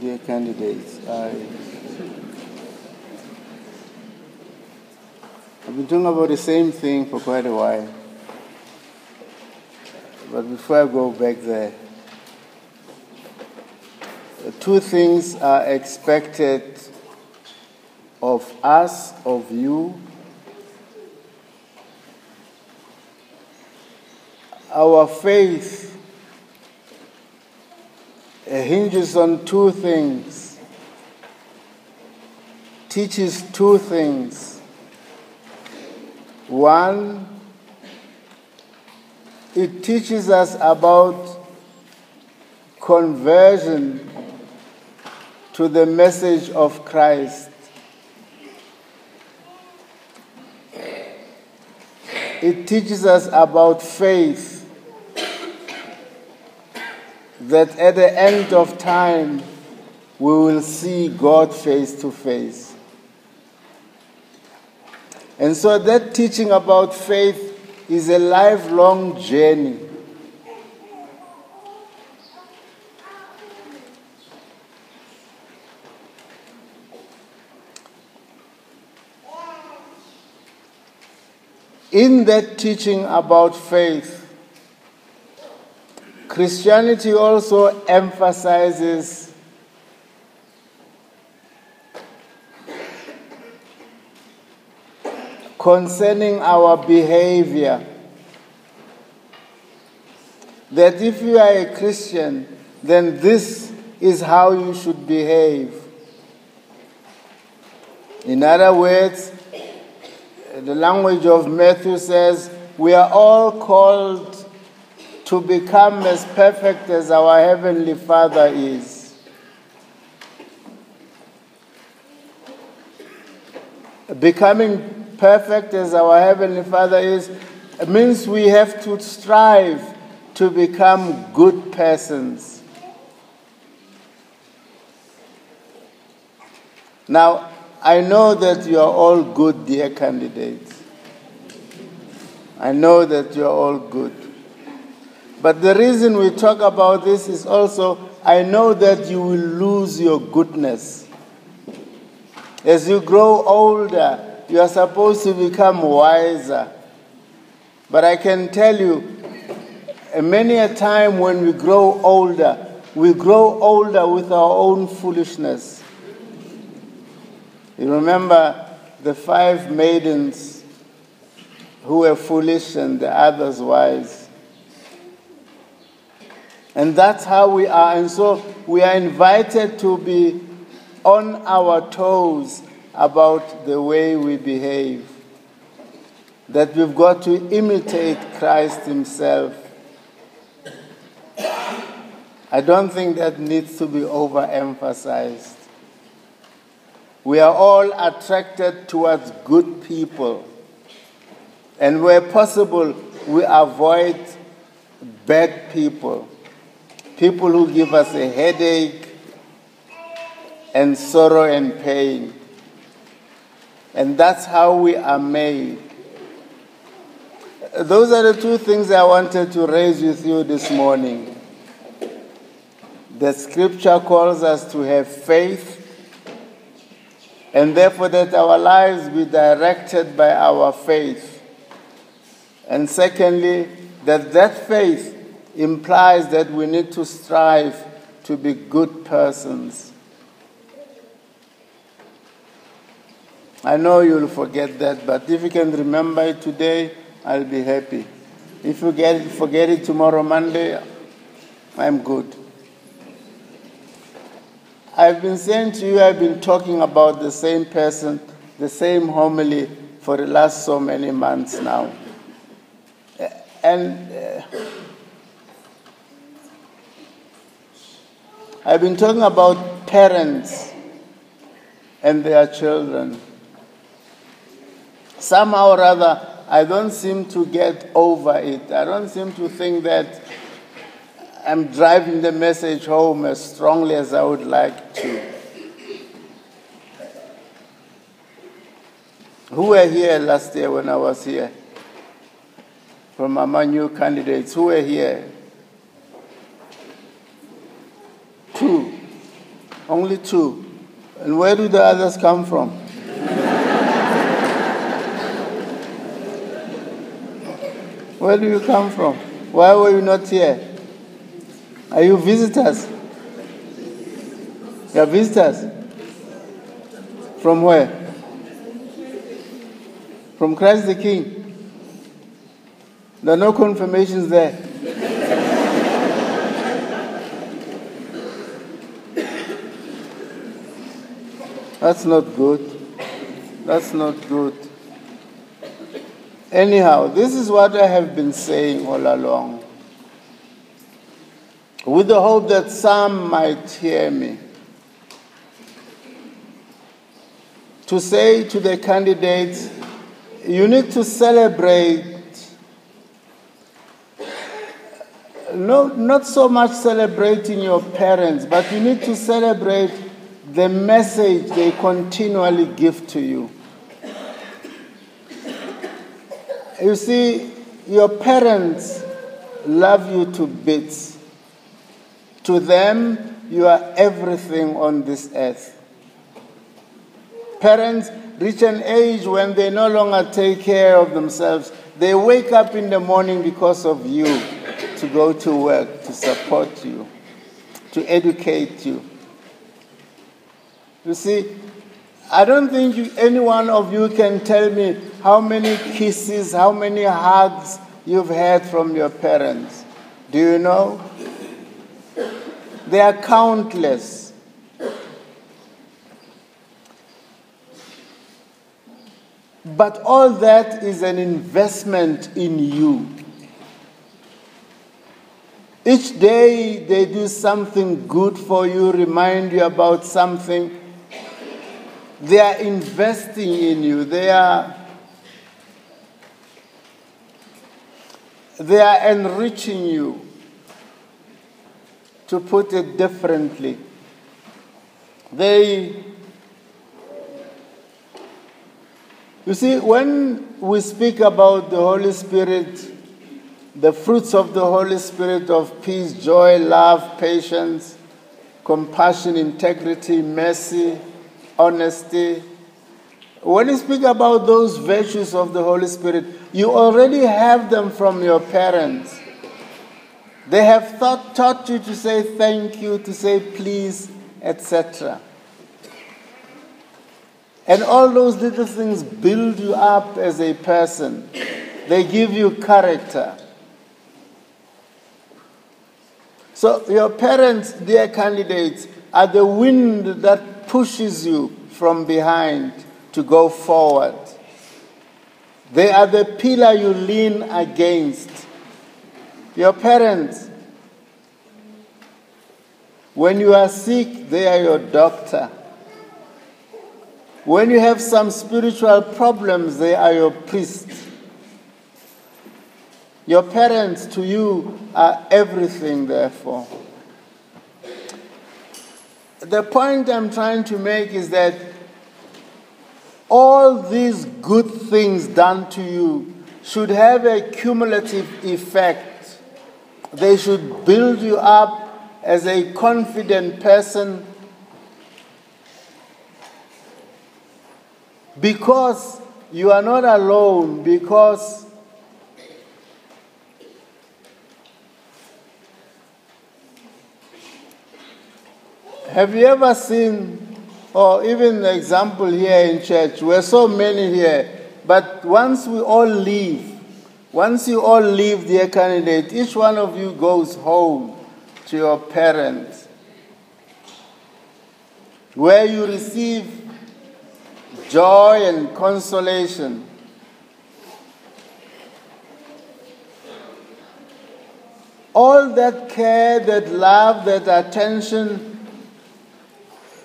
Dear candidates, I, I've been talking about the same thing for quite a while. But before I go back there, two things are expected of us, of you. Our faith eh, hinges on two things, teaches two things. One, it teaches us about conversion to the message of Christ. It teaches us about faith that at the end of time we will see God face to face. And so that teaching about faith is a lifelong journey. In that teaching about faith, Christianity also emphasizes concerning our behavior. That if you are a Christian, then this is how you should behave. In other words, the language of Matthew says, we are all called to become as perfect as our Heavenly Father is. Becoming perfect as our Heavenly Father is means we have to strive to become good persons. Now, I know that you are all good, dear candidates. I know that you are all good. But the reason we talk about this is also I know that you will lose your goodness. As you grow older, you are supposed to become wiser. But I can tell you, uh, many a time when we grow older, we grow older with our own foolishness. You remember the five maidens who were foolish and the others wise. And that's how we are. And so we are invited to be on our toes about the way we behave. That we've got to imitate Christ Himself. I don't think that needs to be overemphasized. We are all attracted towards good people. And where possible, we avoid bad people people who give us a headache and sorrow and pain. And that's how we are made. Those are the two things I wanted to raise with you this morning. The scripture calls us to have faith, and therefore that our lives be directed by our faith. And secondly, that that faith implies that we need to strive to be good persons. I know you'll forget that, but if you can remember it today, I'll be happy. If you get forget it tomorrow, Monday, I'm good. I've been saying to you, I've been talking about the same person, the same homily for the last so many months now. And uh, I've been talking about parents and their children. Somehow or other, I don't seem to get over it. I don't seem to think that I'm driving the message home as strongly as I would like to. Who were here last year when I was here? From among new candidates, who were here? Two. Only two. And where do the others come from? Where do you come from? Why were you not here? Are you visitors? You are visitors? From where? From Christ the King. There are no confirmations there. That's not good. That's not good. Anyhow, this is what I have been saying all along. With the hope that some might hear me. To say to the candidates, you need to celebrate no, not so much celebrating your parents, but you need to celebrate the message they continually give to you. You see, your parents love you to bits. To them, you are everything on this earth. Parents reach an age when they no longer take care of themselves. They wake up in the morning because of you to go to work, to support you, to educate you. You see, I don't think you, any one of you can tell me how many kisses, how many hugs you've had from your parents. Do you know? They are countless. But all that is an investment in you. Each day they do something good for you, remind you about something. They are investing in you. They are they are enriching you. To put it differently, they You see, when we speak about the Holy Spirit, the fruits of the Holy Spirit of peace, joy, love, patience, compassion, integrity, mercy, honesty, when you speak about those virtues of the Holy Spirit, you already have them from your parents. They have thought, taught you to say thank you, to say please, etc. And all those little things build you up as a person. They give you character. So, your parents, dear candidates, are the wind that pushes you from behind to go forward. They are the pillar you lean against. Your parents, when you are sick, they are your doctor. When you have some spiritual problems, they are your priests. Your parents to you are everything, therefore. The point I'm trying to make is that all these good things done to you should have a cumulative effect. They should build you up as a confident person because you are not alone, because have you ever seen, or even the example here in church, we're so many here, but once we all leave, once you all leave, dear candidate, each one of you goes home to your parents, where you receive joy and consolation. All that care, that love, that attention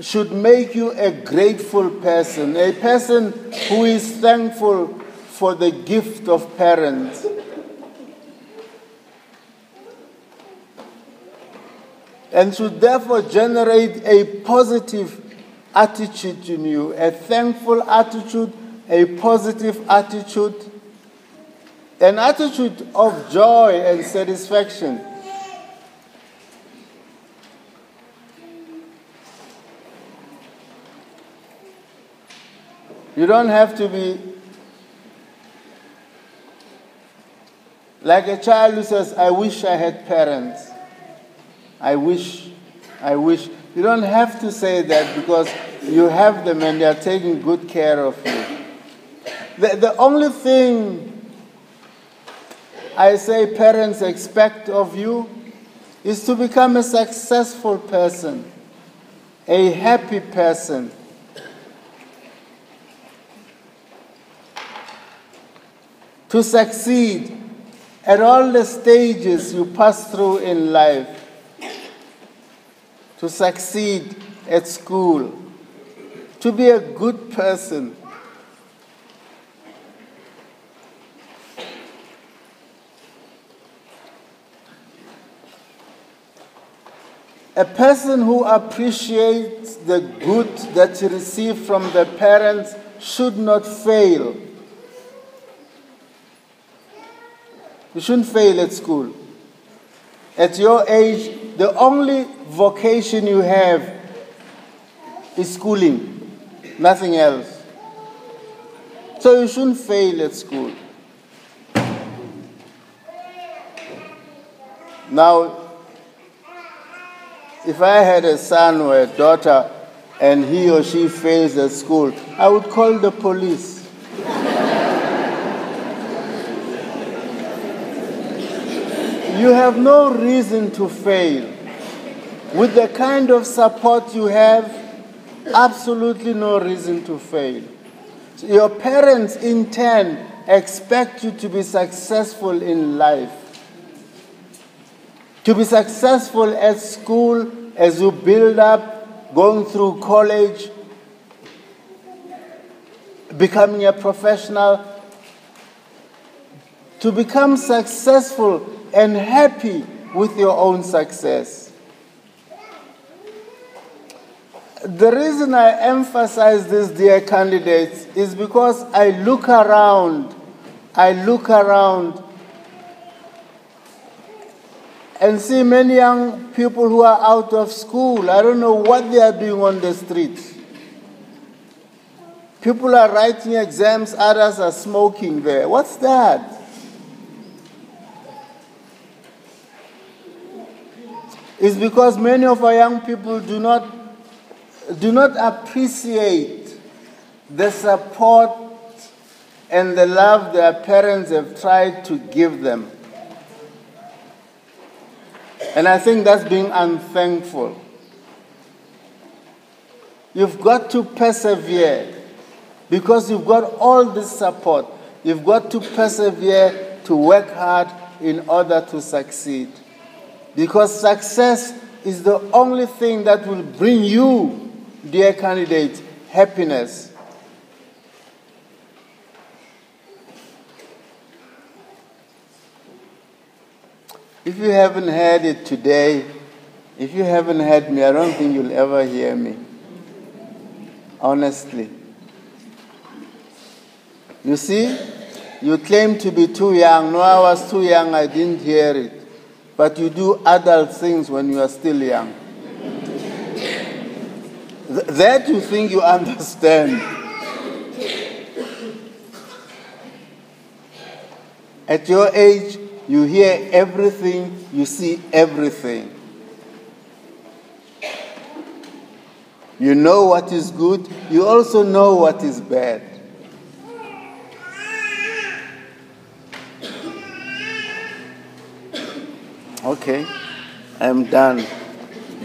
should make you a grateful person, a person who is thankful for the gift of parents. And should therefore generate a positive attitude in you, a thankful attitude a positive attitude, an attitude of joy and satisfaction. You don't have to be like a child who says, I wish I had parents. I wish, I wish. You don't have to say that because you have them and they are taking good care of you. The, the only thing I say parents expect of you is to become a successful person, a happy person. To succeed at all the stages you pass through in life, to succeed at school, to be a good person. A person who appreciates the good that he received from the parents should not fail. You shouldn't fail at school. At your age, the only vocation you have is schooling, nothing else. So you shouldn't fail at school. Now, if I had a son or a daughter and he or she fails at school, I would call the police. You have no reason to fail. With the kind of support you have, absolutely no reason to fail. So your parents, in turn, expect you to be successful in life. To be successful at school as you build up, going through college, becoming a professional. To become successful and happy with your own success. The reason I emphasize this, dear candidates, is because I look around, I look around and see many young people who are out of school. I don't know what they are doing on the streets. People are writing exams, others are smoking there. What's that? Is because many of our young people do not, do not appreciate the support and the love their parents have tried to give them. And I think that's being unthankful. You've got to persevere because you've got all this support. You've got to persevere to work hard in order to succeed. Because success is the only thing that will bring you, dear candidate, happiness. If you haven't heard it today, if you haven't heard me, I don't think you'll ever hear me. Honestly. You see, you claim to be too young. No, I was too young, I didn't hear it but you do adult things when you are still young. Th- that you think you understand. At your age, you hear everything, you see everything. You know what is good, you also know what is bad. Okay, I'm done.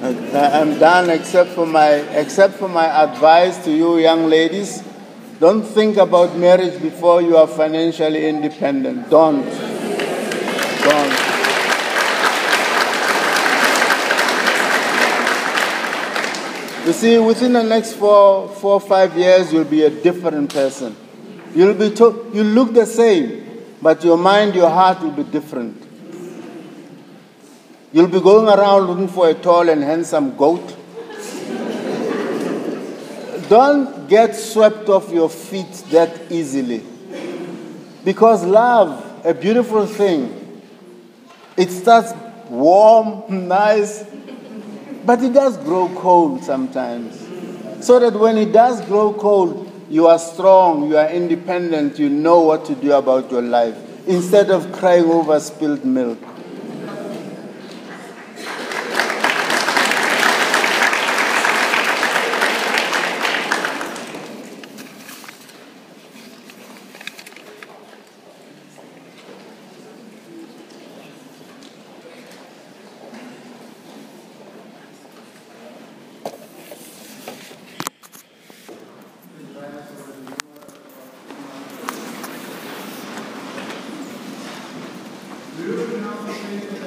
I'm done except for my except for my advice to you young ladies. Don't think about marriage before you are financially independent. Don't. Don't. You see, within the next four, four or five years, you'll be a different person. You'll be to- you look the same, but your mind, your heart will be different. You'll be going around looking for a tall and handsome goat. Don't get swept off your feet that easily. Because love, a beautiful thing, it starts warm, nice, but it does grow cold sometimes. So that when it does grow cold, you are strong, you are independent, you know what to do about your life, instead of crying over spilled milk.